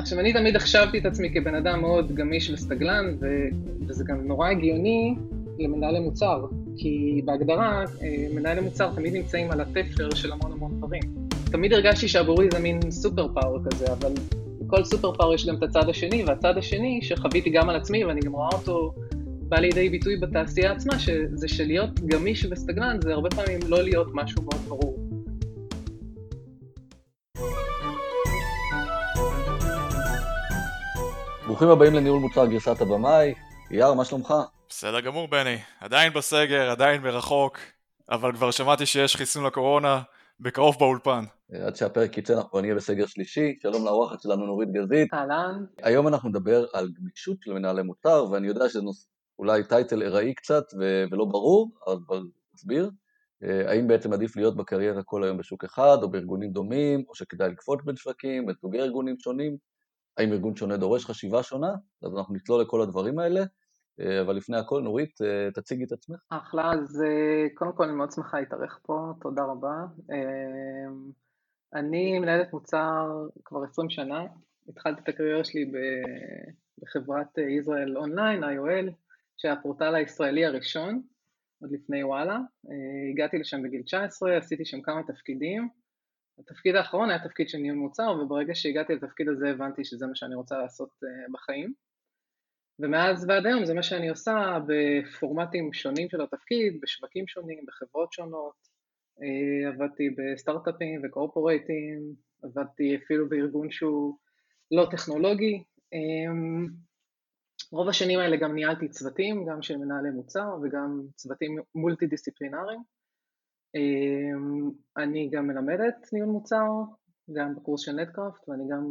עכשיו, אני תמיד החשבתי את עצמי כבן אדם מאוד גמיש וסטגלן, ו... וזה גם נורא הגיוני למנהלי מוצר, כי בהגדרה, אה, מנהלי מוצר תמיד נמצאים על התפר של המון המון דברים. תמיד הרגשתי שעבורי זה מין סופר פאוור כזה, אבל לכל סופר פאוור יש גם את הצד השני, והצד השני שחוויתי גם על עצמי, ואני גם רואה אותו בא לידי ביטוי בתעשייה עצמה, שזה שלהיות גמיש וסטגנן זה הרבה פעמים לא להיות משהו מאוד ברור. ברוכים הבאים לניהול מוצר גרסת הבמאי. יאר, מה שלומך? בסדר גמור בני, עדיין בסגר, עדיין מרחוק, אבל כבר שמעתי שיש חיסון לקורונה, בקרוב באולפן. עד שהפרק יצא אנחנו נהיה בסגר שלישי, שלום לאורחת שלנו נורית גזית. אהלן. היום אנחנו נדבר על גמישות של מנהלי מוצר, ואני יודע שזה נוס... אולי טייטל ארעי קצת ו... ולא ברור, אבל תסביר. אה, האם בעצם עדיף להיות בקריירה כל היום בשוק אחד, או בארגונים דומים, או שכדאי לקפוץ בין שווקים, בין סוגי ארגונים שונים, האם ארגון שונה דורש חשיבה שונה, אז אנחנו נצלול לכל הדברים האלה, אה, אבל לפני הכל, נורית, אה, תציגי את עצמך. אחלה, אז קודם כל אני מאוד שמחה להתארח פה, תודה רבה. אני מנהלת מוצר כבר 20 שנה, התחלתי את הקריירה שלי בחברת ישראל אונליין, IOL, שהיה הפורטל הישראלי הראשון, עוד לפני וואלה. הגעתי לשם בגיל 19, עשיתי שם כמה תפקידים. התפקיד האחרון היה תפקיד של ניהול מוצר, וברגע שהגעתי לתפקיד הזה הבנתי שזה מה שאני רוצה לעשות בחיים. ומאז ועד היום זה מה שאני עושה בפורמטים שונים של התפקיד, בשווקים שונים, בחברות שונות. עבדתי בסטארט-אפים וקורפורייטים, עבדתי אפילו בארגון שהוא לא טכנולוגי. רוב השנים האלה גם ניהלתי צוותים, גם של מנהלי מוצר וגם צוותים מולטי דיסציפלינריים. אני גם מלמדת ניהול מוצר, גם בקורס של Netcraft, ואני גם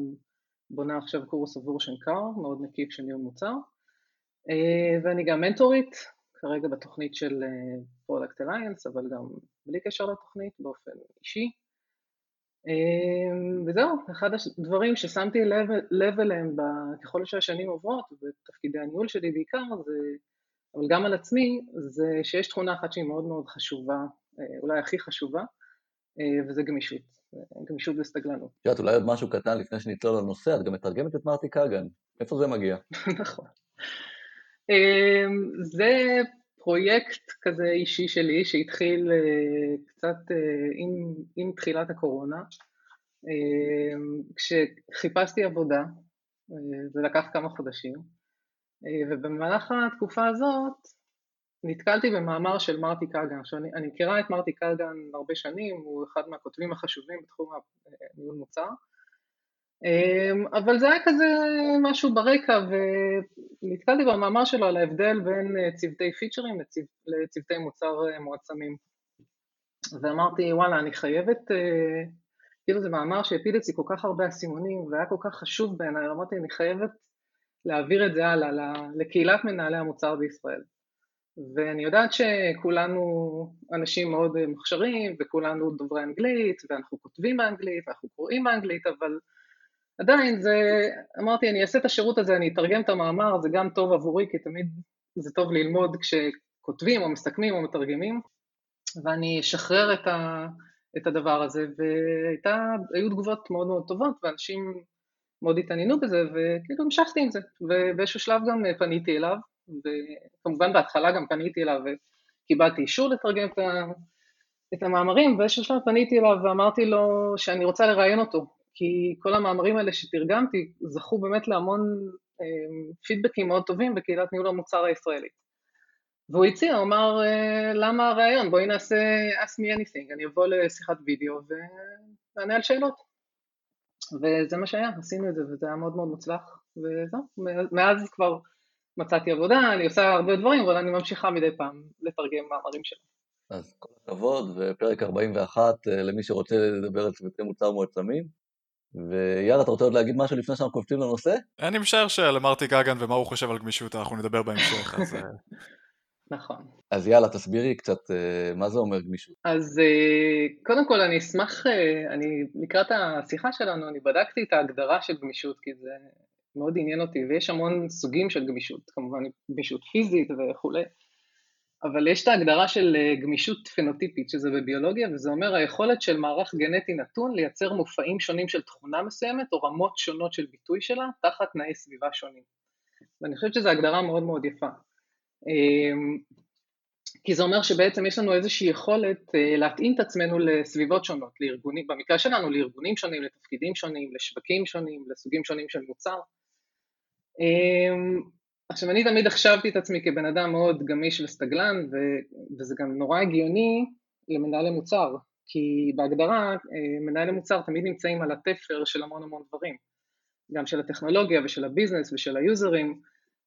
בונה עכשיו קורס עבור שנקר, מאוד מקיף של ניהול מוצר. ואני גם מנטורית, כרגע בתוכנית של Product Alliance, אבל גם בלי קשר לתוכנית, באופן אישי. וזהו, אחד הדברים ששמתי לב, לב אליהם ככל שהשנים עוברות, בתפקידי הניהול שלי בעיקר, זה, אבל גם על עצמי, זה שיש תכונה אחת שהיא מאוד מאוד חשובה, אולי הכי חשובה, וזה גמישות, גמישות וסתגלנות. את יודעת, אולי עוד משהו קטן לפני שנצלול לנושא, את גם מתרגמת את מרטי קאגן, איפה זה מגיע? נכון. זה פרויקט כזה אישי שלי שהתחיל קצת עם, עם תחילת הקורונה, כשחיפשתי עבודה, זה לקח כמה חודשים, ובמהלך התקופה הזאת נתקלתי במאמר של מרטי קלגן, שאני אני מכירה את מרטי קלגן הרבה שנים, הוא אחד מהכותבים החשובים בתחום הניהול מוצר, אבל זה היה כזה משהו ברקע ונתקלתי במאמר שלו על ההבדל בין צוותי פיצ'רים לצו, לצוותי מוצר מועצמים. ואמרתי וואלה אני חייבת, כאילו זה מאמר שהפיל אצלי כל כך הרבה אסימונים והיה כל כך חשוב בעיניי, אמרתי אני חייבת להעביר את זה הלאה לקהילת מנהלי המוצר בישראל ואני יודעת שכולנו אנשים מאוד מוכשרים וכולנו דוברי אנגלית ואנחנו כותבים באנגלית ואנחנו קוראים באנגלית אבל עדיין זה, אמרתי אני אעשה את השירות הזה, אני אתרגם את המאמר, זה גם טוב עבורי כי תמיד זה טוב ללמוד כשכותבים או מסכמים או מתרגמים ואני אשחרר את, ה, את הדבר הזה והיו תגובות מאוד מאוד טובות ואנשים מאוד התעניינו בזה וכאילו המשכתי עם זה ובאיזשהו שלב גם פניתי אליו וכמובן בהתחלה גם פניתי אליו וקיבלתי אישור לתרגם את, ה, את המאמרים ובאיזשהו שלב פניתי אליו ואמרתי לו שאני רוצה לראיין אותו כי כל המאמרים האלה שתרגמתי זכו באמת להמון אה, פידבקים מאוד טובים בקהילת ניהול המוצר הישראלית. והוא הציע, הוא אמר, אה, למה הרעיון? בואי נעשה ask me anything, אני אבוא לשיחת וידאו ונענה על שאלות. וזה מה שהיה, עשינו את זה וזה היה מאוד מאוד מוצלח, וזהו, מאז כבר מצאתי עבודה, אני עושה הרבה דברים, אבל אני ממשיכה מדי פעם לתרגם מאמרים שלו. אז כל הכבוד, ופרק 41 אה, למי שרוצה לדבר על צוותי מוצר מועצמים. ויאללה, אתה רוצה עוד להגיד משהו לפני שאנחנו קופצים לנושא? אני משער שלמרטי גגן ומה הוא חושב על גמישות אנחנו נדבר בהמשך, אז... אה. נכון. אז יאללה, תסבירי קצת אה, מה זה אומר גמישות. אז קודם כל אני אשמח, אני לקראת השיחה שלנו, אני בדקתי את ההגדרה של גמישות, כי זה מאוד עניין אותי, ויש המון סוגים של גמישות, כמובן גמישות פיזית וכולי. אבל יש את ההגדרה של אה, גמישות פנוטיפית, שזה בביולוגיה, וזה אומר היכולת של מערך גנטי נתון לייצר מופעים שונים של תכונה מסוימת, או רמות שונות של ביטוי שלה, תחת תנאי סביבה שונים. ואני חושבת שזו הגדרה מאוד מאוד יפה. אמ, כי זה אומר שבעצם יש לנו איזושהי יכולת אה, להתאים את עצמנו לסביבות שונות, לארגונים, במקרה שלנו לארגונים שונים, לתפקידים שונים, לשווקים שונים, לסוגים שונים של מוצר. אמ, עכשיו, אני תמיד החשבתי את עצמי כבן אדם מאוד גמיש וסטגלן, וזה גם נורא הגיוני למנהלי מוצר, כי בהגדרה אה, מנהלי מוצר תמיד נמצאים על התפר של המון המון דברים, גם של הטכנולוגיה ושל ה business ושל היוזרים,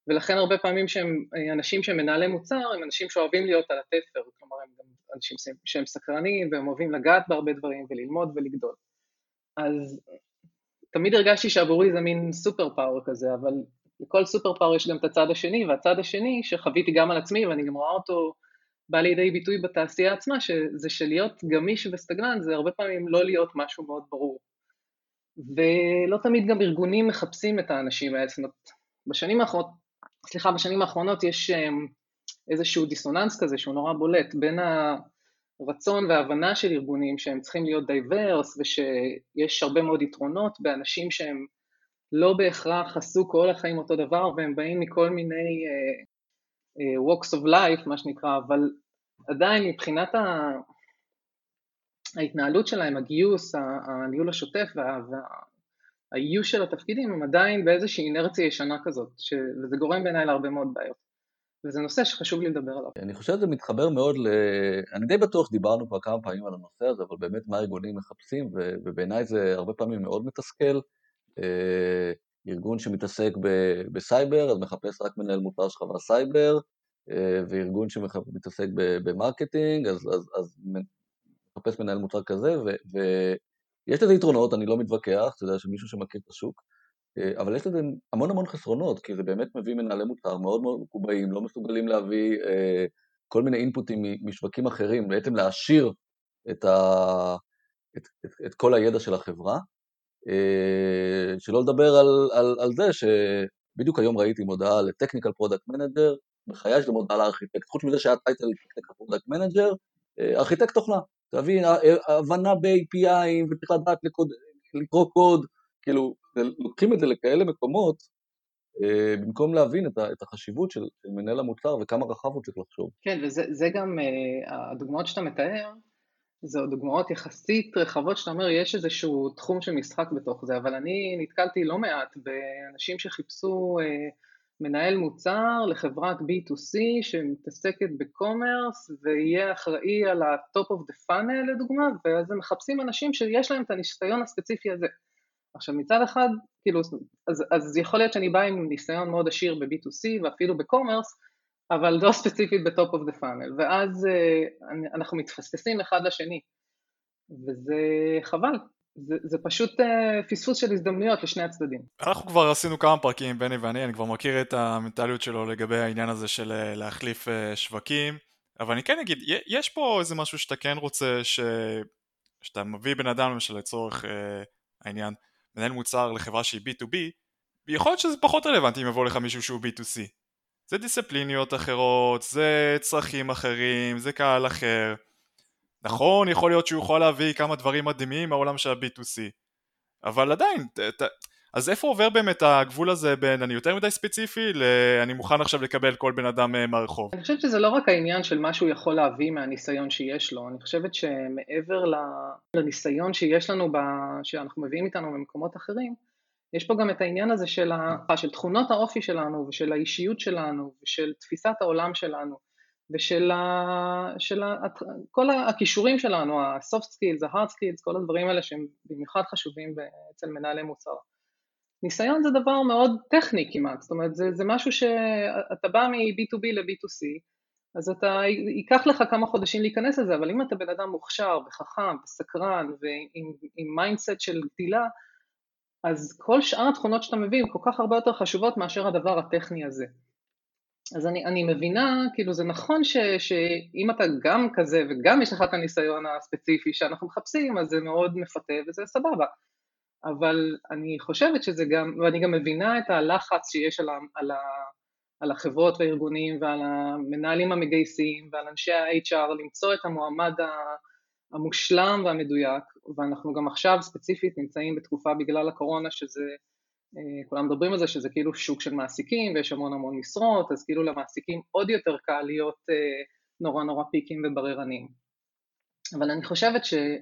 ולכן הרבה פעמים שהם אה, אנשים שהם מנהלי מוצר, הם אנשים שאוהבים להיות על התפר, כלומר הם גם אנשים שהם סקרנים והם אוהבים לגעת בהרבה דברים וללמוד ולגדול. אז תמיד הרגשתי שעבורי זה מין super power כזה, אבל לכל super power יש גם את הצד השני, והצד השני שחוויתי גם על עצמי ואני גם רואה אותו בא לידי ביטוי בתעשייה עצמה, שזה שלהיות גמיש וסתגלן זה הרבה פעמים לא להיות משהו מאוד ברור. ולא תמיד גם ארגונים מחפשים את האנשים האלה, זאת אומרת, בשנים האחרונות, סליחה, בשנים האחרונות יש אמ, איזשהו דיסוננס כזה שהוא נורא בולט בין הרצון וההבנה של ארגונים שהם צריכים להיות diverse ושיש הרבה מאוד יתרונות באנשים שהם לא בהכרח עשו כל החיים אותו דבר והם באים מכל מיני uh, uh, walks of life, מה שנקרא, אבל עדיין מבחינת ה... ההתנהלות שלהם, הגיוס, הניהול השוטף וה... והאיוש של התפקידים הם עדיין באיזושהי אינרציה ישנה כזאת, ש... וזה גורם בעיניי להרבה מאוד בעיות. וזה נושא שחשוב לי לדבר עליו. אני חושב שזה מתחבר מאוד ל... אני די בטוח שדיברנו כבר כמה פעמים על הנושא הזה, אבל באמת מה הארגונים מחפשים, ו... ובעיניי זה הרבה פעמים מאוד מתסכל. אה, ארגון שמתעסק בסייבר, אז מחפש רק מנהל מוצר שחווה סייבר, אה, וארגון שמתעסק ב marketing, אז, אז, אז מחפש מנהל מוצר כזה, ו, ויש לזה יתרונות, אני לא מתווכח, אתה יודע, שמישהו שמכיר את השוק, אה, אבל יש לזה המון המון חסרונות, כי זה באמת מביא מנהלי מוצר מאוד מאוד מקובעים, לא מסוגלים להביא כל מיני אינפוטים משווקים אחרים, בעצם להעשיר את, ה, את, את, את כל הידע של החברה. אה, שלא לדבר על, על, על זה שבדיוק היום ראיתי מודעה ל technical product manager, בחיי שזה מודעה לארכיטקט, חוץ מזה שהיה title technical product manager, ארכיטקט תוכנה, תבין, הבנה ב-API וצריך לדעת לקרוא קוד, כאילו, לוקחים את זה לכאלה מקומות, אה, במקום להבין את החשיבות של מנהל המוצר וכמה רחב הוא צריך לחשוב. כן, וזה גם, אה, הדוגמאות שאתה מתאר, זה דוגמאות יחסית רחבות שאתה אומר, יש איזשהו תחום של משחק בתוך זה, אבל אני נתקלתי לא מעט באנשים שחיפשו אה, מנהל מוצר לחברת B2C שמתעסקת בקומרס ויהיה אחראי על ה-top of the funnel לדוגמה, ואז הם מחפשים אנשים שיש להם את הניסיון הספציפי הזה. עכשיו מצד אחד, כאילו, אז, אז יכול להיות שאני בא עם ניסיון מאוד עשיר ב-B2C ואפילו ב commerce, אבל לא ספציפית ב top of the funnel, ואז uh, אנחנו מתפספסים אחד לשני, וזה חבל, זה, זה פשוט uh, פספוס של הזדמנויות לשני הצדדים. אנחנו כבר עשינו כמה פרקים, בני ואני, אני כבר מכיר את המנטליות שלו לגבי העניין הזה של uh, להחליף uh, שווקים, אבל אני כן אגיד, יש פה איזה משהו שאתה כן רוצה, ש... שאתה מביא בן אדם למשל לצורך uh, העניין, מנהל מוצר לחברה שהיא B2B, יכול להיות שזה פחות רלוונטי אם יבוא לך מישהו שהוא B2C. זה דיסציפליניות אחרות, זה צרכים אחרים, זה קהל אחר. נכון, יכול להיות שהוא יכול להביא כמה דברים מדהימים מהעולם של ה-B2C, אבל עדיין, ת, ת, אז איפה עובר באמת הגבול הזה בין אני יותר מדי ספציפי ל"אני מוכן עכשיו לקבל כל בן אדם אה, מהרחוב"? אני חושבת שזה לא רק העניין של מה שהוא יכול להביא מהניסיון שיש לו, אני חושבת שמעבר לניסיון שיש לנו, ב... שאנחנו מביאים איתנו ממקומות אחרים, יש פה גם את העניין הזה של, ה, של תכונות האופי שלנו ושל האישיות שלנו ושל תפיסת העולם שלנו ושל ה, של ה, כל הכישורים שלנו, ה-soft skills, ה-hard skills, כל הדברים האלה שהם במיוחד חשובים אצל מנהלי מוצר. ניסיון זה דבר מאוד טכני כמעט, זאת אומרת זה, זה משהו שאתה בא מ-B2B ל-B2C, אז אתה, ייקח לך כמה חודשים להיכנס לזה, אבל אם אתה בן אדם מוכשר וחכם וסקרן ועם mindset של גדילה, אז כל שאר התכונות שאתה מביא הן כל כך הרבה יותר חשובות מאשר הדבר הטכני הזה. אז אני, אני מבינה, כאילו זה נכון ש, שאם אתה גם כזה וגם יש לך את הניסיון הספציפי שאנחנו מחפשים, אז זה מאוד מפתה וזה סבבה. אבל אני חושבת שזה גם, ואני גם מבינה את הלחץ שיש על, ה, על, ה, על החברות והארגונים ועל המנהלים המגייסים ועל אנשי ה-HR למצוא את המועמד המושלם והמדויק, ואנחנו גם עכשיו ספציפית נמצאים בתקופה בגלל הקורונה שזה, אה, כולם מדברים על זה שזה כאילו שוק של מעסיקים ויש המון המון משרות, אז כאילו למעסיקים עוד יותר קל להיות אה, נורא נורא פיקים ובררנים. אבל אני חושבת שזה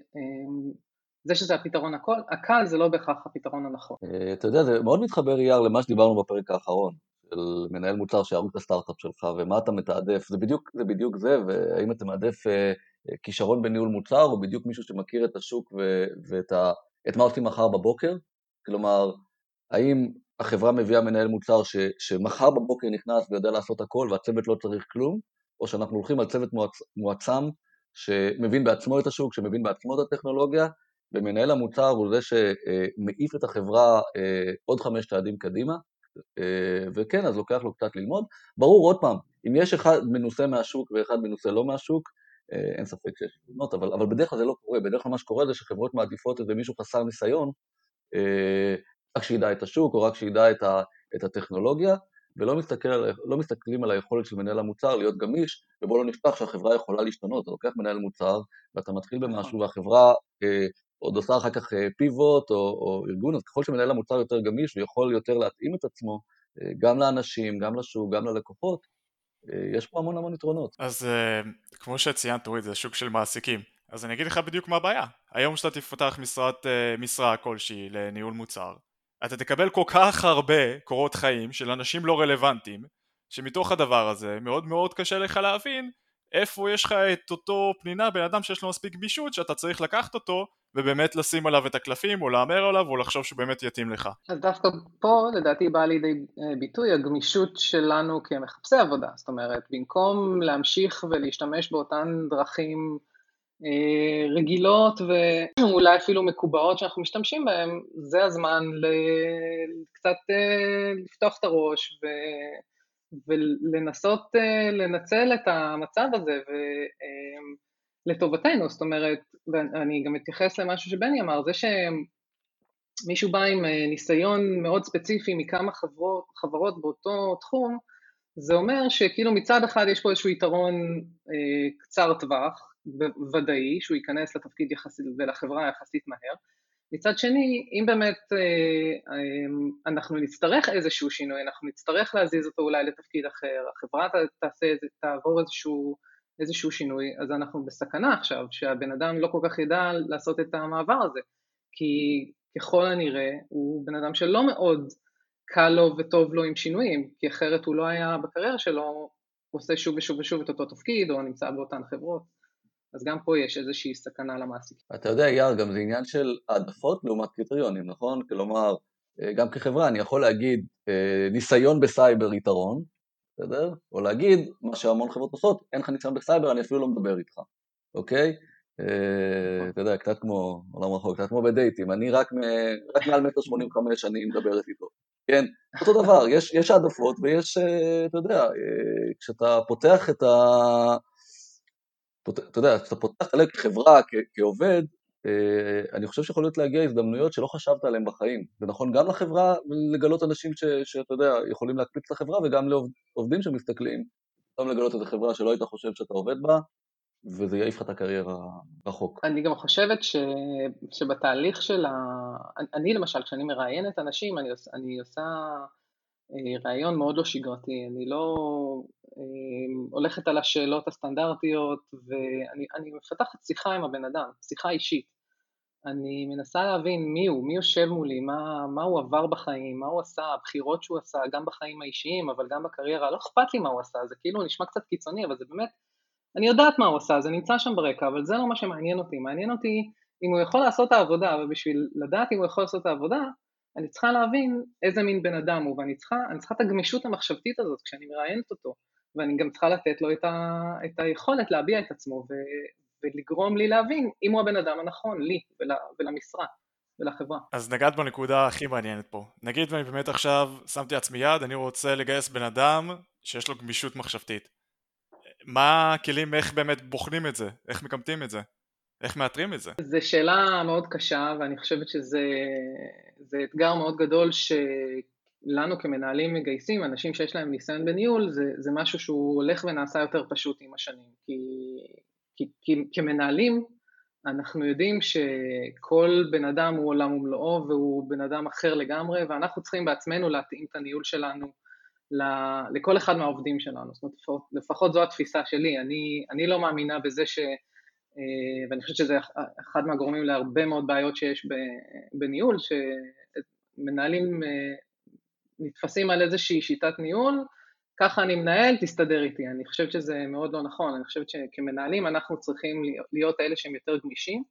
אה, שזה הפתרון הכל, הקל זה לא בהכרח הפתרון הנכון. אתה יודע, זה מאוד מתחבר אייר למה שדיברנו בפרק האחרון. של מנהל מוצר שיהרוג את הסטארט-אפ שלך, ומה אתה מתעדף, זה בדיוק זה, זה והאם אתה מעדף כישרון בניהול מוצר, או בדיוק מישהו שמכיר את השוק ואת ה, את מה עושים מחר בבוקר, כלומר, האם החברה מביאה מנהל מוצר ש, שמחר בבוקר נכנס ויודע לעשות הכל והצוות לא צריך כלום, או שאנחנו הולכים על צוות מועצ, מועצם שמבין בעצמו את השוק, שמבין בעצמו את הטכנולוגיה, ומנהל המוצר הוא זה שמעיף את החברה אה, עוד חמש צעדים קדימה, אה, וכן, אז לוקח לו קצת ללמוד. ברור, עוד פעם, אם יש אחד מנוסה מהשוק ואחד מנוסה לא מהשוק, אין ספק שיש תלונות, אבל, אבל בדרך כלל זה לא קורה, בדרך כלל מה שקורה זה שחברות מעדיפות איזה מישהו חסר ניסיון, אה, רק שידע את השוק או רק שידע את, ה, את הטכנולוגיה, ולא מסתכל, לא מסתכלים על היכולת של מנהל המוצר להיות גמיש, ובואו לא נשכח שהחברה יכולה להשתנות, אתה לוקח מנהל מוצר ואתה מתחיל במשהו נכון. והחברה אה, עוד עושה אחר כך פיבוט או, או ארגון, אז ככל שמנהל המוצר יותר גמיש ויכול יותר להתאים את עצמו, אה, גם לאנשים, גם לשוק, גם ללקוחות, אה, יש פה המון המון יתרונות. אז אה, כמו שציינת, אורי, זה שוק של מעסיקים. אז אני אגיד לך בדיוק מה הבעיה. היום שאתה תפתח משרת, משרה כלשהי לניהול מוצר, אתה תקבל כל כך הרבה קורות חיים של אנשים לא רלוונטיים, שמתוך הדבר הזה מאוד מאוד קשה לך להבין איפה יש לך את אותו פנינה, בן אדם שיש לו מספיק גמישות שאתה צריך לקחת אותו ובאמת לשים עליו את הקלפים או להמר עליו או לחשוב שבאמת יתאים לך. אז דווקא פה לדעתי באה לידי אה, ביטוי הגמישות שלנו כמחפשי עבודה, זאת אומרת במקום להמשיך ולהשתמש באותן דרכים אה, רגילות ואולי אפילו מקובעות שאנחנו משתמשים בהן, זה הזמן קצת אה, לפתוח את הראש ו... ולנסות לנצל את המצב הזה ולטובתנו, זאת אומרת ואני גם אתייחס למשהו שבני אמר, זה שמישהו בא עם אה, ניסיון מאוד ספציפי מכמה חברות, חברות באותו תחום, זה אומר שכאילו מצד אחד יש פה איזשהו יתרון אה, קצר טווח, ודאי, שהוא ייכנס לתפקיד יחסית ולחברה יחסית מהר, מצד שני, אם באמת אה, אה, אנחנו נצטרך איזשהו שינוי, אנחנו נצטרך להזיז אותו אולי לתפקיד אחר, החברה תעשה, תעבור איזשהו איזשהו שינוי, אז אנחנו בסכנה עכשיו, שהבן אדם לא כל כך ידע לעשות את המעבר הזה, כי ככל הנראה הוא בן אדם שלא מאוד קל לו וטוב לו עם שינויים, כי אחרת הוא לא היה בקריירה שלו עושה שוב ושוב ושוב את אותו תפקיד, או נמצא באותן חברות. אז גם פה יש איזושהי סכנה למעסיק. אתה יודע, יאר, גם זה עניין של העדפות לעומת קריטריונים, נכון? כלומר, אה, גם כחברה אני יכול להגיד אה, ניסיון בסייבר יתרון, בסדר? או להגיד, מה שהמון חברות עושות, אין לך ניסיון בסייבר, אני אפילו לא מדבר איתך, אוקיי? אה, אתה יודע, קצת כמו עולם רחוק, קצת כמו בדייטים, אני רק מעל מטר שמונים וחמש אני מדברת איתו, כן? אותו דבר, יש העדפות ויש, אתה יודע, כשאתה פותח את ה... אתה יודע, כשאתה פותח את הלב כחברה, כעובד, אה, אני חושב שיכול להיות להגיע הזדמנויות שלא חשבת עליהן בחיים. זה נכון גם לחברה לגלות אנשים שאתה יודע, יכולים להקפיץ את החברה, וגם לעובדים שמסתכלים, גם לגלות איזו חברה שלא היית חושב שאתה עובד בה, וזה יעיף לך את הקריירה רחוק. אני גם חושבת ש, שבתהליך של ה... אני למשל, כשאני מראיינת אנשים, אני, עוש, אני עושה אה, ראיון מאוד לא שגרתי, אני לא אה, הולכת על השאלות הסטנדרטיות, ואני מפתחת שיחה עם הבן אדם, שיחה אישית. אני מנסה להבין מי הוא, מי יושב מולי, מה, מה הוא עבר בחיים, מה הוא עשה, הבחירות שהוא עשה, גם בחיים האישיים, אבל גם בקריירה, לא אכפת לי מה הוא עשה, זה כאילו נשמע קצת קיצוני, אבל זה באמת, אני יודעת מה הוא עשה, זה נמצא שם ברקע, אבל זה לא מה שמעניין אותי, מעניין אותי אם הוא יכול לעשות את העבודה, ובשביל לדעת אם הוא יכול לעשות את העבודה, אני צריכה להבין איזה מין בן אדם הוא, ואני צריכה, צריכה את הגמישות המחשבתית הזאת כשאני מראיינת אותו, ואני גם צריכה לתת לו את, ה, את היכולת להביע את עצמו ו, ולגרום לי להבין אם הוא הבן אדם הנכון לי ול, ולמשרה. ולחברה. אז נגעת בנקודה הכי מעניינת פה. נגיד ואני באמת עכשיו שמתי לעצמי יד, אני רוצה לגייס בן אדם שיש לו גמישות מחשבתית. מה הכלים, איך באמת בוחנים את זה? איך מקמטים את זה? איך מאתרים את זה? זו שאלה מאוד קשה, ואני חושבת שזה אתגר מאוד גדול, ש... לנו כמנהלים מגייסים, אנשים שיש להם ניסיון בניהול, זה, זה משהו שהוא הולך ונעשה יותר פשוט עם השנים. כי, כי, כי כמנהלים, אנחנו יודעים שכל בן אדם הוא עולם ומלואו והוא בן אדם אחר לגמרי, ואנחנו צריכים בעצמנו להתאים את הניהול שלנו לכל אחד מהעובדים שלנו. זאת אומרת, לפחות זו התפיסה שלי. אני, אני לא מאמינה בזה ש... אה, ואני חושבת שזה אחד מהגורמים להרבה מאוד בעיות שיש בניהול, שמנהלים אה, נתפסים על איזושהי שיטת ניהול, ככה אני מנהל, תסתדר איתי. אני חושבת שזה מאוד לא נכון, אני חושבת שכמנהלים אנחנו צריכים להיות אלה שהם יותר גמישים,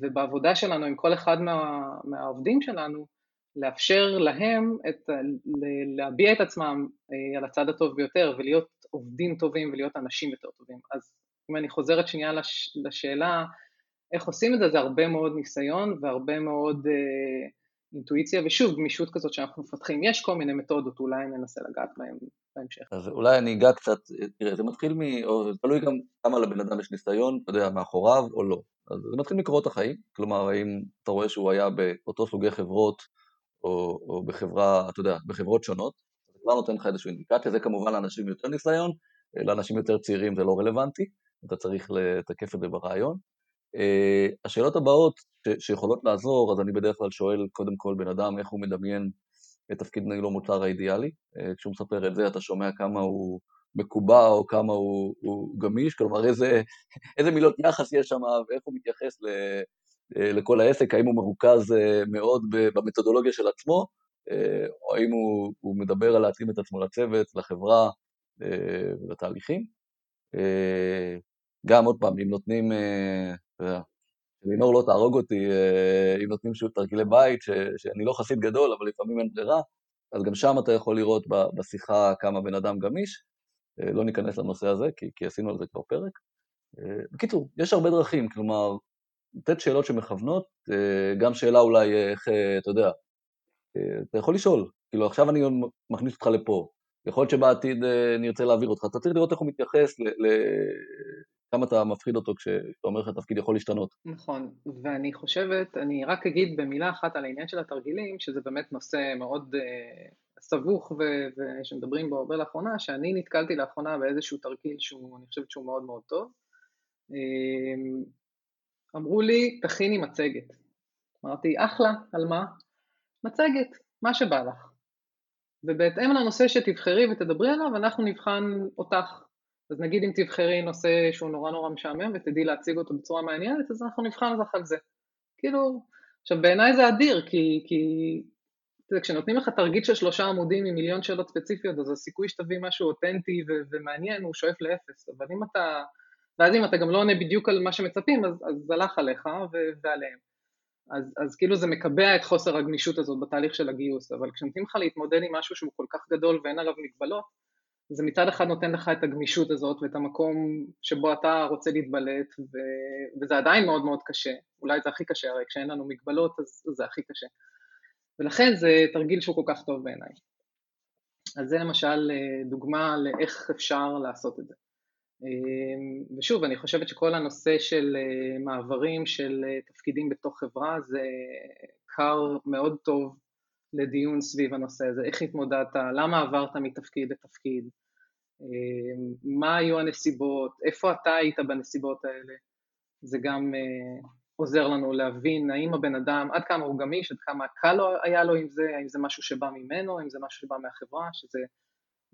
ובעבודה שלנו עם כל אחד מה, מהעובדים שלנו, לאפשר להם את, להביע את עצמם אה, על הצד הטוב ביותר ולהיות עובדים טובים ולהיות אנשים יותר טובים. אז אם אני חוזרת שנייה לש, לשאלה איך עושים את זה, זה הרבה מאוד ניסיון והרבה מאוד אה, אינטואיציה, ושוב, גמישות כזאת שאנחנו מפתחים. יש כל מיני מתודות, אולי ננסה לגעת בהן בהמשך. אז אולי אני אגע קצת, תראה, זה מתחיל מ... או זה תלוי גם כמה לבן אדם יש ניסיון, אתה יודע, מאחוריו או לא. אז זה מתחיל מקורות החיים, כלומר, האם אתה רואה שהוא היה באותו סוגי חברות, או, או בחברה, אתה יודע, בחברות שונות, זה כבר נותן לך איזושהי אינדיקציה, זה כמובן לאנשים יותר ניסיון, לאנשים יותר צעירים זה לא רלוונטי, אתה צריך לתקף את זה ברעיון. אה, השאלות הבאות שיכולות לעזור, אז אני בדרך כלל שואל קודם כל בן אדם איך הוא מדמיין את תפקיד ניהול המוצר האידיאלי. אה, כשהוא מספר את זה אתה שומע כמה הוא מקובע או כמה הוא, הוא גמיש, כלומר איזה, איזה מילות יחס יש שם ואיך הוא מתייחס ל, אה, לכל העסק, האם הוא מרוכז מאוד במתודולוגיה של עצמו, או האם הוא, הוא מדבר על להתאים את עצמו לצוות, לחברה ולתהליכים. גם עוד פעם, אם נותנים, אה, אתה יודע, לינור לא תהרוג אותי, אה, אם נותנים שוב תרגילי בית, ש, שאני לא חסיד גדול, אבל לפעמים אין ברירה, אז גם שם אתה יכול לראות בשיחה כמה בן אדם גמיש. אה, לא ניכנס לנושא הזה, כי, כי עשינו על זה כבר פרק. בקיצור, יש הרבה דרכים, כלומר, לתת שאלות שמכוונות, גם שאלה אולי איך, אתה יודע, אתה יכול לשאול, כאילו עכשיו אני מכניס אותך לפה, יכול להיות שבעתיד נרצה להעביר אותך, אתה צריך לראות איך הוא מתייחס כמה אתה מפחיד אותו כשאתה אומר לך תפקיד יכול להשתנות. נכון, ואני חושבת, אני רק אגיד במילה אחת על העניין של התרגילים, שזה באמת נושא מאוד uh, סבוך ושמדברים בו הרבה לאחרונה, שאני נתקלתי לאחרונה באיזשהו תרגיל שהוא, אני חושבת שהוא מאוד מאוד טוב. Um, אמרו לי, תכיני מצגת. אמרתי, אחלה, על מה? מצגת, מה שבא לך. ובהתאם לנושא שתבחרי ותדברי עליו, אנחנו נבחן אותך אז נגיד אם תבחרי נושא שהוא נורא נורא משעמם ותדעי להציג אותו בצורה מעניינת, אז אנחנו נבחן אותך על זה. כאילו, עכשיו בעיניי זה אדיר, כי, כי תראה, כשנותנים לך תרגיל של שלושה עמודים עם מיליון שאלות ספציפיות, אז הסיכוי שתביא משהו אותנטי ו- ומעניין הוא שואף לאפס, אבל אם אתה, ואז אם אתה גם לא עונה בדיוק על מה שמצפים, אז, אז הלך עליך ו- ועליהם. אז, אז כאילו זה מקבע את חוסר הגמישות הזאת בתהליך של הגיוס, אבל כשנותנים לך להתמודד עם משהו שהוא כל כך גדול ואין עליו מגבלות, זה מצד אחד נותן לך את הגמישות הזאת ואת המקום שבו אתה רוצה להתבלט, ו... וזה עדיין מאוד מאוד קשה, אולי זה הכי קשה, הרי כשאין לנו מגבלות אז זה הכי קשה. ולכן זה תרגיל שהוא כל כך טוב בעיניי. אז זה למשל אה, דוגמה לאיך אפשר לעשות את זה. אה, ושוב, אני חושבת שכל הנושא של אה, מעברים של תפקידים בתוך חברה זה כר מאוד טוב לדיון סביב הנושא הזה, איך התמודדת, למה עברת מתפקיד לתפקיד, אמ, מה היו הנסיבות, איפה אתה היית בנסיבות האלה, זה גם uh, עוזר לנו להבין האם הבן אדם, עד כמה הוא גמיש, עד כמה קל היה לו עם זה, האם זה משהו שבא ממנו, האם זה משהו שבא מהחברה, שזה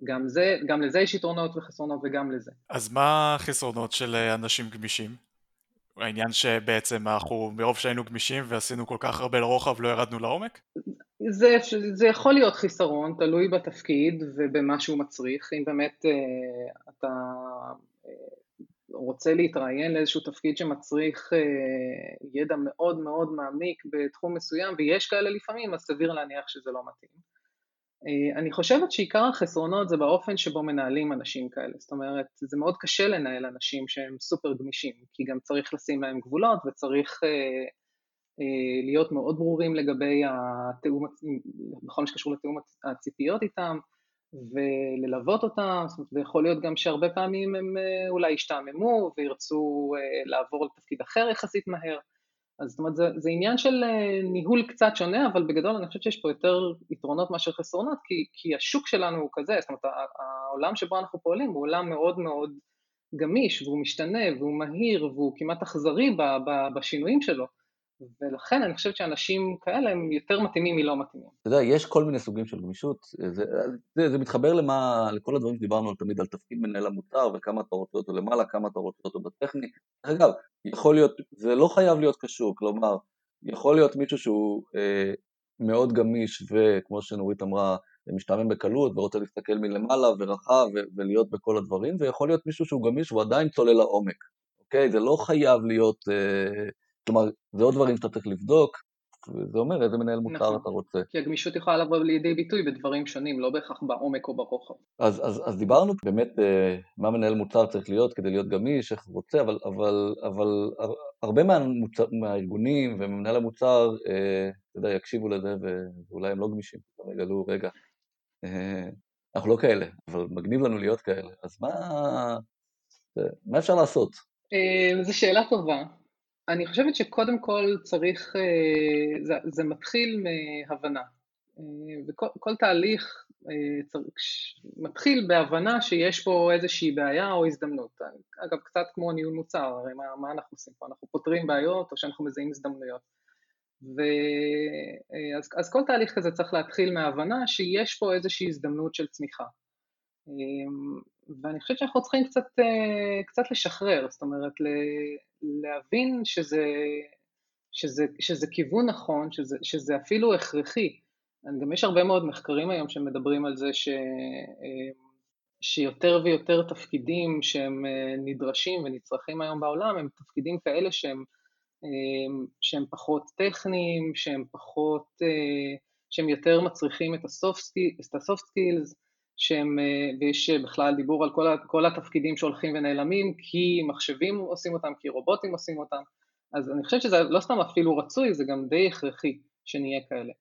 גם זה, גם לזה יש יתרונות וחסרונות וגם לזה. אז מה החסרונות של אה, אנשים גמישים? העניין שבעצם אנחנו, מרוב שהיינו גמישים ועשינו כל כך הרבה לרוחב, לא ירדנו לעומק? זה, זה יכול להיות חיסרון, תלוי בתפקיד ובמה שהוא מצריך. אם באמת uh, אתה uh, רוצה להתראיין לאיזשהו תפקיד שמצריך uh, ידע מאוד מאוד מעמיק בתחום מסוים, ויש כאלה לפעמים, אז סביר להניח שזה לא מתאים. אני חושבת שעיקר החסרונות זה באופן שבו מנהלים אנשים כאלה. זאת אומרת, זה מאוד קשה לנהל אנשים שהם סופר גמישים, כי גם צריך לשים להם גבולות וצריך... אה, להיות מאוד ברורים לגבי התאום, בכל מה שקשור לתאום הציפיות איתם, וללוות אותם, זאת אומרת, ויכול להיות גם שהרבה פעמים הם אה, אולי ישתעממו וירצו אה, לעבור לתפקיד אחר יחסית מהר, אז זאת אומרת, זה, זה עניין של ניהול קצת שונה, אבל בגדול אני חושבת שיש פה יותר יתרונות מאשר חסרונות, כי, כי השוק שלנו הוא כזה, זאת אומרת, העולם שבו אנחנו פועלים הוא עולם מאוד מאוד גמיש, והוא משתנה, והוא מהיר, והוא כמעט אכזרי בשינויים שלו. ולכן אני חושבת שאנשים כאלה הם יותר מתאימים מלא מתאימים. אתה יודע, יש כל מיני סוגים של גמישות, זה, זה, זה מתחבר למה, לכל הדברים שדיברנו תמיד על תפקיד מנהל המוצר וכמה אתה רוצה אותו למעלה, כמה אתה רוצה אותו בטכני. אגב, יכול להיות, זה לא חייב להיות קשור, כלומר, יכול להיות מישהו שהוא אה, מאוד גמיש וכמו שנורית אמרה, משתעמם בקלות ורוצה להסתכל מלמעלה ורחב ולהיות בכל הדברים, ויכול להיות מישהו שהוא גמיש והוא עדיין צולל לעומק, אוקיי? זה לא חייב להיות... אה, כלומר, זה עוד דברים שאתה צריך לבדוק, וזה אומר איזה מנהל מוצר נכון. אתה רוצה. כי הגמישות יכולה לבוא לידי ביטוי בדברים שונים, לא בהכרח בעומק או ברוחב. אז, אז, אז דיברנו באמת אה, מה מנהל מוצר צריך להיות כדי להיות גמיש, איך הוא רוצה, אבל, אבל, אבל הרבה מהמוצר, מהארגונים וממנהל המוצר, אה, אתה יודע, יקשיבו לזה ואולי הם לא גמישים, הם יגלו, רגע, אה, אנחנו לא כאלה, אבל מגניב לנו להיות כאלה, אז מה, מה אפשר לעשות? אה, זו שאלה טובה. אני חושבת שקודם כל צריך, אה, זה, זה מתחיל מהבנה. אה, וכל תהליך אה, מתחיל בהבנה שיש פה איזושהי בעיה או הזדמנות. אגב, קצת כמו ניהול מוצר, הרי מה, מה אנחנו עושים פה? אנחנו פותרים בעיות או שאנחנו מזהים הזדמנויות. ואז, אז כל תהליך כזה צריך להתחיל מההבנה שיש פה איזושהי הזדמנות של צמיחה. ואני חושבת שאנחנו צריכים קצת, קצת לשחרר, זאת אומרת, להבין שזה, שזה, שזה כיוון נכון, שזה, שזה אפילו הכרחי. גם יש הרבה מאוד מחקרים היום שמדברים על זה ש, שיותר ויותר תפקידים שהם אה, נדרשים ונצרכים היום בעולם הם תפקידים כאלה שהם, אה, שהם פחות טכניים, שהם פחות, אה, שהם יותר מצריכים את ה-soft skills, שהם, אה, ויש בכלל דיבור על כל, כל התפקידים שהולכים ונעלמים, כי מחשבים עושים אותם, כי רובוטים עושים אותם, אז אני חושבת שזה לא סתם אפילו רצוי, זה גם די הכרחי שנהיה כאלה.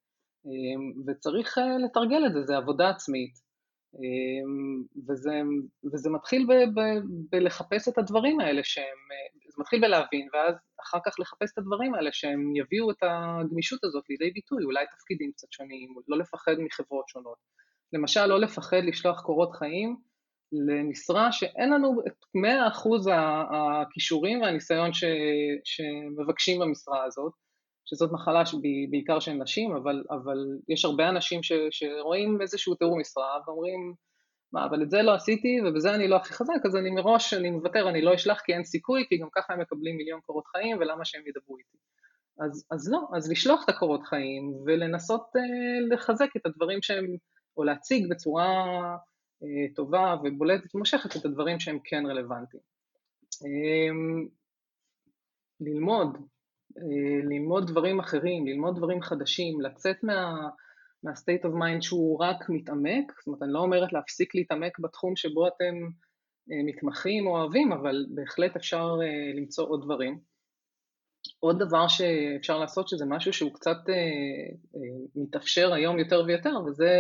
אה, וצריך אה, לתרגל את זה, זה עבודה עצמית, וזה, וזה מתחיל ב, ב, בלחפש את הדברים האלה שהם, זה מתחיל בלהבין, ואז אחר כך לחפש את הדברים האלה שהם יביאו את הגמישות הזאת לידי ביטוי, אולי תפקידים קצת שונים, לא לפחד מחברות שונות. למשל לא לפחד לשלוח קורות חיים למשרה שאין לנו את 100% הכישורים והניסיון ש, שמבקשים במשרה הזאת, שזאת מחלה בעיקר של נשים, אבל, אבל יש הרבה אנשים ש, שרואים איזשהו תיאור משרה ואומרים, מה, אבל את זה לא עשיתי ובזה אני לא הכי חזק, אז אני מראש, אני מוותר, אני לא אשלח כי אין סיכוי, כי גם ככה הם מקבלים מיליון קורות חיים ולמה שהם ידברו איתי. אז, אז לא, אז לשלוח את הקורות חיים ולנסות אה, לחזק את הדברים שהם או להציג בצורה אה, טובה ובולטת ומושכת את הדברים שהם כן רלוונטיים. אה, ללמוד, אה, ללמוד דברים אחרים, ללמוד דברים חדשים, לצאת מה, מה-state of mind שהוא רק מתעמק, זאת אומרת אני לא אומרת להפסיק להתעמק בתחום שבו אתם אה, מתמחים או אוהבים, אבל בהחלט אפשר אה, למצוא עוד דברים. עוד דבר שאפשר לעשות שזה משהו שהוא קצת אה, אה, מתאפשר היום יותר ויותר וזה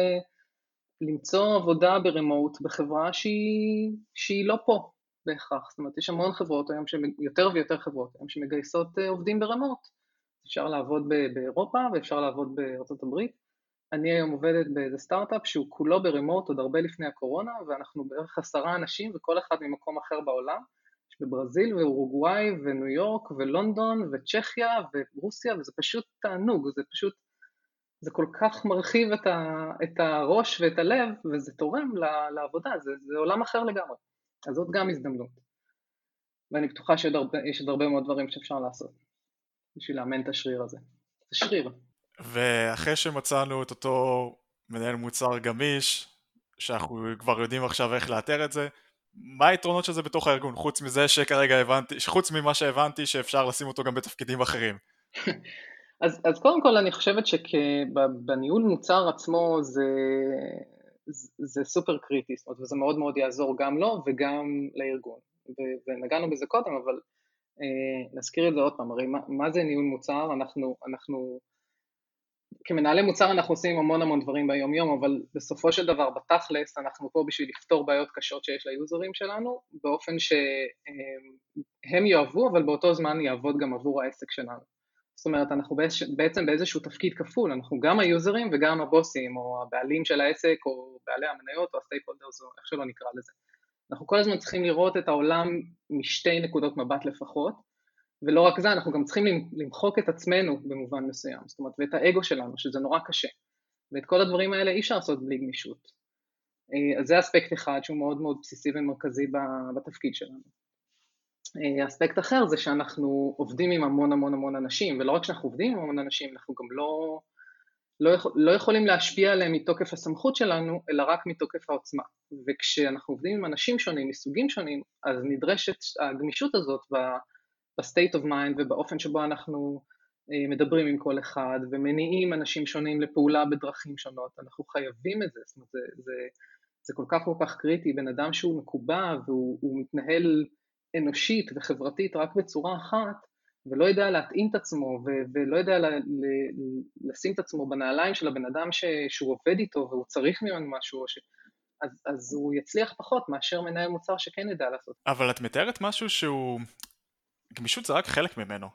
למצוא עבודה ברמוט בחברה שהיא, שהיא לא פה בהכרח, זאת אומרת יש המון חברות היום, יותר ויותר חברות היום שמגייסות אה, עובדים ברמוט, אפשר לעבוד באירופה ואפשר לעבוד בארצות הברית, אני היום עובדת באיזה סטארט-אפ שהוא כולו ברמוט עוד הרבה לפני הקורונה ואנחנו בערך עשרה אנשים וכל אחד ממקום אחר בעולם, יש בברזיל ואורוגוואי וניו יורק ולונדון וצ'כיה ורוסיה וזה פשוט תענוג, זה פשוט זה כל כך מרחיב את, ה, את הראש ואת הלב, וזה תורם לעבודה, זה, זה עולם אחר לגמרי. אז זאת גם הזדמנות. ואני בטוחה שיש עוד הרבה מאוד דברים שאפשר לעשות בשביל לאמן את השריר הזה. זה שריר. ואחרי שמצאנו את אותו מנהל מוצר גמיש, שאנחנו כבר יודעים עכשיו איך לאתר את זה, מה היתרונות של זה בתוך הארגון, חוץ מזה שכרגע הבנתי, חוץ ממה שהבנתי שאפשר לשים אותו גם בתפקידים אחרים? אז, אז קודם כל אני חושבת שבניהול מוצר עצמו זה, זה, זה סופר קריטי, זאת אומרת, וזה מאוד מאוד יעזור גם לו וגם לארגון. ו, ונגענו בזה קודם, אבל אה, נזכיר את זה עוד פעם, הרי מה, מה זה ניהול מוצר? אנחנו, אנחנו, כמנהלי מוצר אנחנו עושים המון המון דברים ביום יום, אבל בסופו של דבר בתכלס אנחנו פה בשביל לפתור בעיות קשות שיש ליוזרים שלנו, באופן שהם יאהבו, אבל באותו זמן יעבוד גם עבור העסק שלנו. זאת אומרת, אנחנו בעצם באיזשהו תפקיד כפול, אנחנו גם היוזרים וגם הבוסים, או הבעלים של העסק, או בעלי המניות, או הסטייק הולדרס, או איך שלא נקרא לזה. אנחנו כל הזמן צריכים לראות את העולם משתי נקודות מבט לפחות, ולא רק זה, אנחנו גם צריכים למחוק את עצמנו במובן מסוים, זאת אומרת, ואת האגו שלנו, שזה נורא קשה. ואת כל הדברים האלה אי אפשר לעשות בלי גמישות. אה, אז זה אספקט אחד שהוא מאוד מאוד בסיסי ומרכזי בתפקיד שלנו. אה, אספקט אחר זה שאנחנו עובדים עם המון המון המון אנשים, ולא רק שאנחנו עובדים עם המון אנשים, אנחנו גם לא, לא, יכול, לא יכולים להשפיע עליהם מתוקף הסמכות שלנו, אלא רק מתוקף העוצמה. וכשאנחנו עובדים עם אנשים שונים, מסוגים שונים, אז נדרשת הגמישות הזאת ב-state of mind ובאופן שבו אנחנו אה, מדברים עם כל אחד ומניעים אנשים שונים לפעולה בדרכים שונות, אנחנו חייבים את זה, זאת אומרת זה, זה, זה כל כך כל כך קריטי, בן אדם שהוא מקובע והוא מתנהל אנושית וחברתית רק בצורה אחת ולא יודע להתאים את עצמו ו- ולא יודע ל- ל- לשים את עצמו בנעליים של הבן אדם ש- שהוא עובד איתו והוא צריך ממנו משהו, ש- אז, אז הוא יצליח פחות מאשר מנהל מוצר שכן ידע לעשות. אבל את מתארת משהו שהוא... גמישות זה רק חלק ממנו.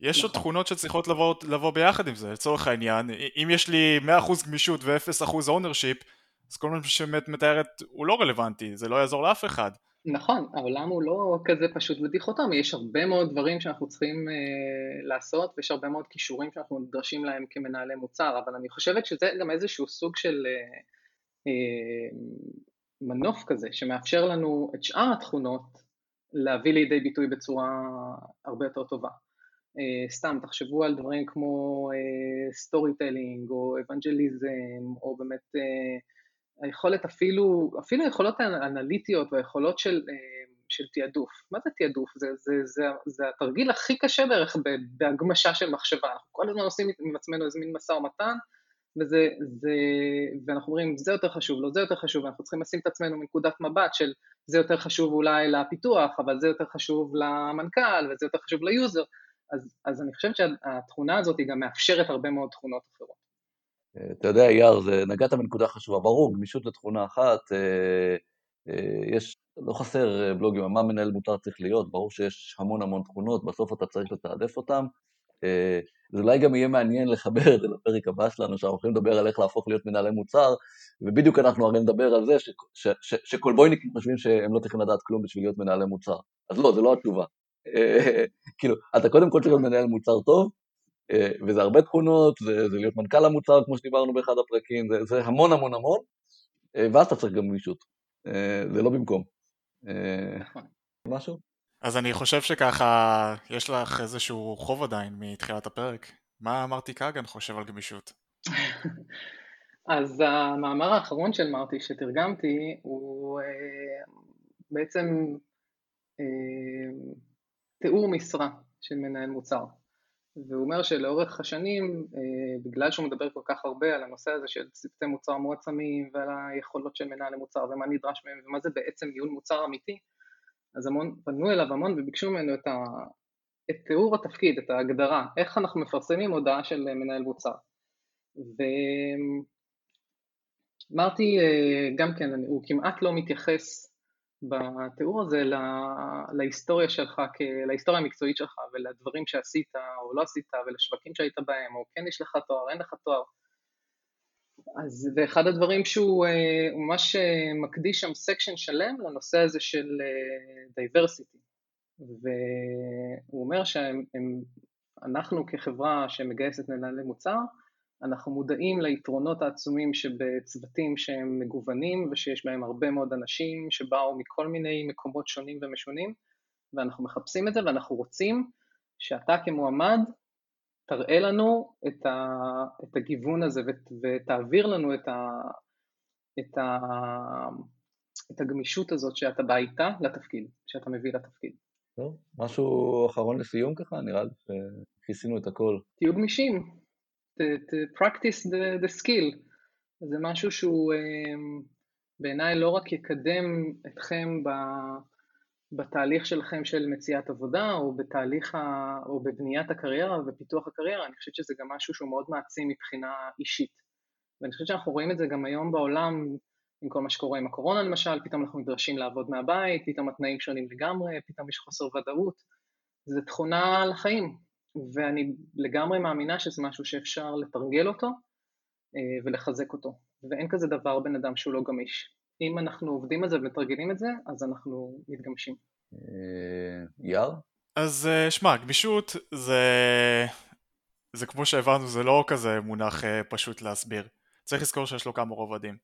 יש נכון. עוד תכונות שצריכות לבוא, לבוא ביחד עם זה, לצורך העניין, אם יש לי 100% גמישות ו-0% ownership, אז כל מה שאת מתארת הוא לא רלוונטי, זה לא יעזור לאף אחד. נכון, העולם הוא לא כזה פשוט ודיכוטומי, יש הרבה מאוד דברים שאנחנו צריכים אה, לעשות ויש הרבה מאוד כישורים שאנחנו נדרשים להם כמנהלי מוצר, אבל אני חושבת שזה גם איזשהו סוג של אה, אה, מנוף כזה שמאפשר לנו את שאר התכונות להביא לידי ביטוי בצורה הרבה יותר טובה. אה, סתם, תחשבו על דברים כמו סטורי uh, טלינג או אבנג'ליזם או באמת uh, היכולת אפילו, אפילו היכולות האנליטיות והיכולות של, אה, של תעדוף. מה זה תעדוף? זה, זה, זה, זה התרגיל הכי קשה בערך בהגמשה של מחשבה. אנחנו כל הזמן עושים עם עצמנו איזה מין משא ומתן, וזה, זה, ואנחנו אומרים, זה יותר חשוב, לא זה יותר חשוב, ואנחנו צריכים לשים את עצמנו מנקודת מבט של זה יותר חשוב אולי לפיתוח, אבל זה יותר חשוב למנכ"ל, וזה יותר חשוב ל user. אז, אז אני חושבת שהתכונה הזאת היא גם מאפשרת הרבה מאוד תכונות אחרות. אתה יודע, יאיר, זה, נגעת בנקודה חשובה. ברור, גמישות לתכונה אחת, אה, אה, יש, לא חסר אה, בלוגים מה מנהל מוצר צריך להיות, ברור שיש המון המון תכונות, בסוף אתה צריך לתעדף אותן. זה אולי גם יהיה מעניין לחבר את זה לפרק הבא שלנו, שאנחנו הולכים לדבר על איך להפוך להיות מנהלי מוצר, ובדיוק אנחנו הרי נדבר על זה שכולבויניקים חושבים שהם לא צריכים לדעת כלום בשביל להיות מנהלי מוצר. אז לא, זה לא התשובה. כאילו, אתה קודם כל צריך להיות מנהל מוצר טוב, וזה הרבה תכונות, זה, זה להיות מנכ"ל המוצר, כמו שדיברנו באחד הפרקים, זה, זה המון המון המון, אה, ואז אתה צריך גם גמישות, אה, זה לא במקום. נכון. משהו? אז אני חושב שככה, יש לך איזשהו חוב עדיין מתחילת הפרק. מה מרטי קאגן חושב על גמישות? אז המאמר האחרון של מרטי שתרגמתי הוא בעצם תיאור משרה של מנהל מוצר. והוא אומר שלאורך השנים, אה, בגלל שהוא מדבר כל כך הרבה על הנושא הזה של צוותי מוצר מועצמים ועל היכולות של מנהלי מוצר ומה נדרש מהם ומה זה בעצם ניהול מוצר אמיתי, אז המון, פנו אליו המון וביקשו ממנו את, ה, את תיאור התפקיד, את ההגדרה, איך אנחנו מפרסמים הודעה של מנהל מוצר. ואמרתי אה, גם כן, הוא כמעט לא מתייחס בתיאור הזה להיסטוריה שלך, להיסטוריה המקצועית שלך ולדברים שעשית או לא עשית ולשווקים שהיית בהם, או כן יש לך תואר, אין לך תואר. אז ואחד הדברים שהוא אה, ממש אה, מקדיש שם סקשן שלם לנושא הזה של דייברסיטי. אה, והוא אומר שאנחנו כחברה שמגייסת מנהלי מוצר, אנחנו מודעים ליתרונות העצומים שבצוותים שהם מגוונים ושיש בהם הרבה מאוד אנשים שבאו מכל מיני מקומות שונים ומשונים ואנחנו מחפשים את זה ואנחנו רוצים שאתה כמועמד תראה לנו את, ה, את הגיוון הזה ותעביר לנו את, ה, את, ה, את הגמישות הזאת שאתה בא איתה לתפקיד, שאתה מביא לתפקיד. טוב, משהו אחרון לסיום ככה? נראה לי שכיסינו את הכל. תהיו גמישים, to practice the, the skill. זה משהו שהוא אמ, בעיניי לא רק יקדם אתכם בתהליך שלכם של מציאת עבודה או בתהליך ה, או בבניית הקריירה ופיתוח הקריירה, אני חושבת שזה גם משהו שהוא מאוד מעצים מבחינה אישית. ואני חושבת שאנחנו רואים את זה גם היום בעולם עם כל מה שקורה עם הקורונה למשל, פתאום אנחנו נדרשים לעבוד מהבית, פתאום התנאים שונים לגמרי, פתאום יש חוסר ודאות. זו תכונה לחיים, ואני לגמרי מאמינה שזה משהו שאפשר לתרגל אותו ולחזק אותו, ואין כזה דבר בן אדם שהוא לא גמיש. אם אנחנו עובדים על זה ומתרגלים את זה, אז אנחנו מתגמשים. יאר? אז שמע, גמישות זה... זה כמו שהבנו, זה לא כזה מונח פשוט להסביר. צריך לזכור שיש לו כמה רובדים.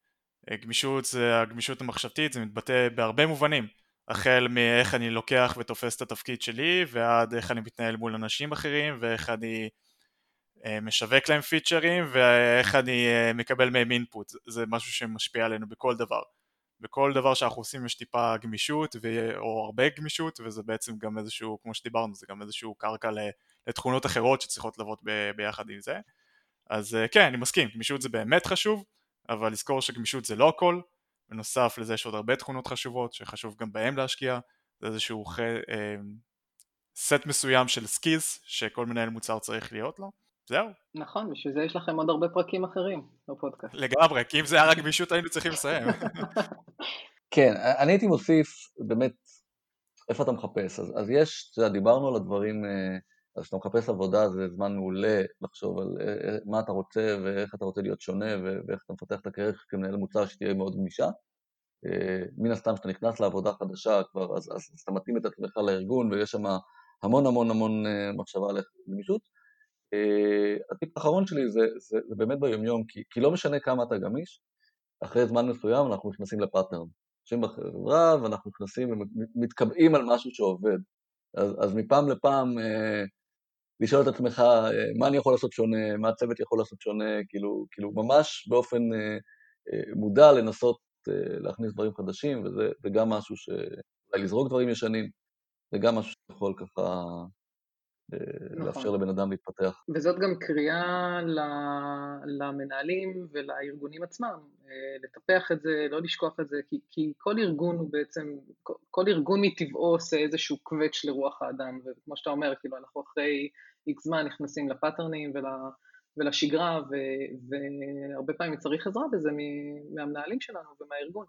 גמישות זה הגמישות המחשבתית, זה מתבטא בהרבה מובנים. החל מאיך אני לוקח ותופס את התפקיד שלי, ועד איך אני מתנהל מול אנשים אחרים, ואיך אני אה, משווק להם פיצ'רים, ואיך אני אה, מקבל מהם אינפוט. זה משהו שמשפיע עלינו בכל דבר. בכל דבר שאנחנו עושים יש טיפה גמישות, ו... או הרבה גמישות, וזה בעצם גם איזשהו, כמו שדיברנו, זה גם איזשהו קרקע לתכונות אחרות שצריכות לבוא ב... ביחד עם זה. אז אה, כן, אני מסכים, גמישות זה באמת חשוב, אבל לזכור שגמישות זה לא הכל, בנוסף לזה יש עוד הרבה תכונות חשובות שחשוב גם בהם להשקיע, זה איזשהו ח... אה, סט מסוים של skills שכל מנהל מוצר צריך להיות לו, זהו. נכון, בשביל זה יש לכם עוד הרבה פרקים אחרים בפודקאסט. לגמרי, כי אם זה היה רק גמישות היינו צריכים לסיים. כן, אני הייתי מוסיף באמת, איפה אתה מחפש? אז, אז יש, אתה יודע, דיברנו על הדברים, אה, אז כשאתה מחפש עבודה זה זמן מעולה לחשוב על אה, מה אתה רוצה ואיך אתה רוצה להיות שונה ואיך אתה מפתח את הקריירה כמנהל מוצר שתהיה מאוד גמישה. אה, מן הסתם כשאתה נכנס לעבודה חדשה כבר, אז, אז, אז אתה מתאים את עצמך לארגון ויש שם המון המון המון אה, מחשבה על גמישות. הטיפ האחרון שלי זה, זה, זה באמת ביומיום, כי, כי לא משנה כמה אתה גמיש, אחרי זמן מסוים אנחנו נכנסים לפאטרן. יושבים בחברה ואנחנו נכנסים ומתקבעים על משהו שעובד. אז, אז מפעם לפעם לשאול את עצמך אה, מה אני יכול לעשות שונה, מה הצוות יכול לעשות שונה, כאילו, כאילו ממש באופן אה, אה, מודע לנסות להכניס דברים חדשים, וזה גם משהו ש... אולי לזרוק דברים ישנים, זה גם משהו שיכול ככה נכון. לאפשר לבן אדם להתפתח. וזאת גם קריאה למנהלים ולארגונים עצמם, לטפח את זה, לא לשכוח את זה, כי, כי כל ארגון הוא בעצם, כל ארגון מטבעו עושה איזשהו קווץ' לרוח האדם, וכמו שאתה אומר, כאילו אנחנו אחרי איקס זמן נכנסים לפאטרנים ול, ולשגרה, ו, והרבה פעמים צריך עזרה בזה מהמנהלים שלנו ומהארגון.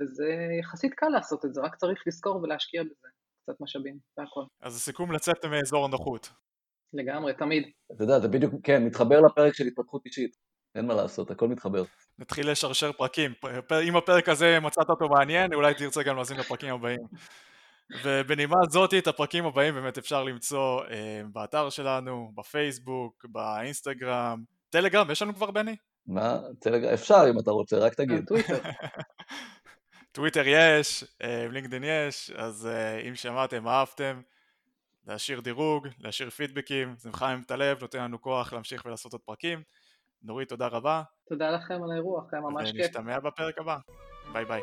וזה יחסית קל לעשות את זה, רק צריך לזכור ולהשקיע בזה. קצת משאבים, זה הכל. אז הסיכום לצאת מאזור הנוחות. לגמרי, תמיד. אתה יודע, זה בדיוק, כן, מתחבר לפרק של התפתחות אישית. אין מה לעשות, הכל מתחבר. נתחיל לשרשר פרקים. אם הפרק הזה מצאת אותו מעניין, אולי תרצה גם להזין לפרקים הבאים. ובנימה זאתי את הפרקים הבאים באמת אפשר למצוא אה, באתר שלנו, בפייסבוק, באינסטגרם, טלגרם, יש לנו כבר בני? מה? טלגרם, אפשר אם אתה רוצה, רק תגיד. טוויטר. טוויטר יש, אה, לינקדאין יש, אז אה, אם שמעתם, אהבתם, להשאיר דירוג, להשאיר פידבקים, זה מחמם את הלב, נותן לנו כוח להמשיך ולעשות עוד פרקים. נורית, תודה רבה. תודה לכם על האירוח, היה ממש כיף. ונשתמע בפרק הבא. ביי ביי.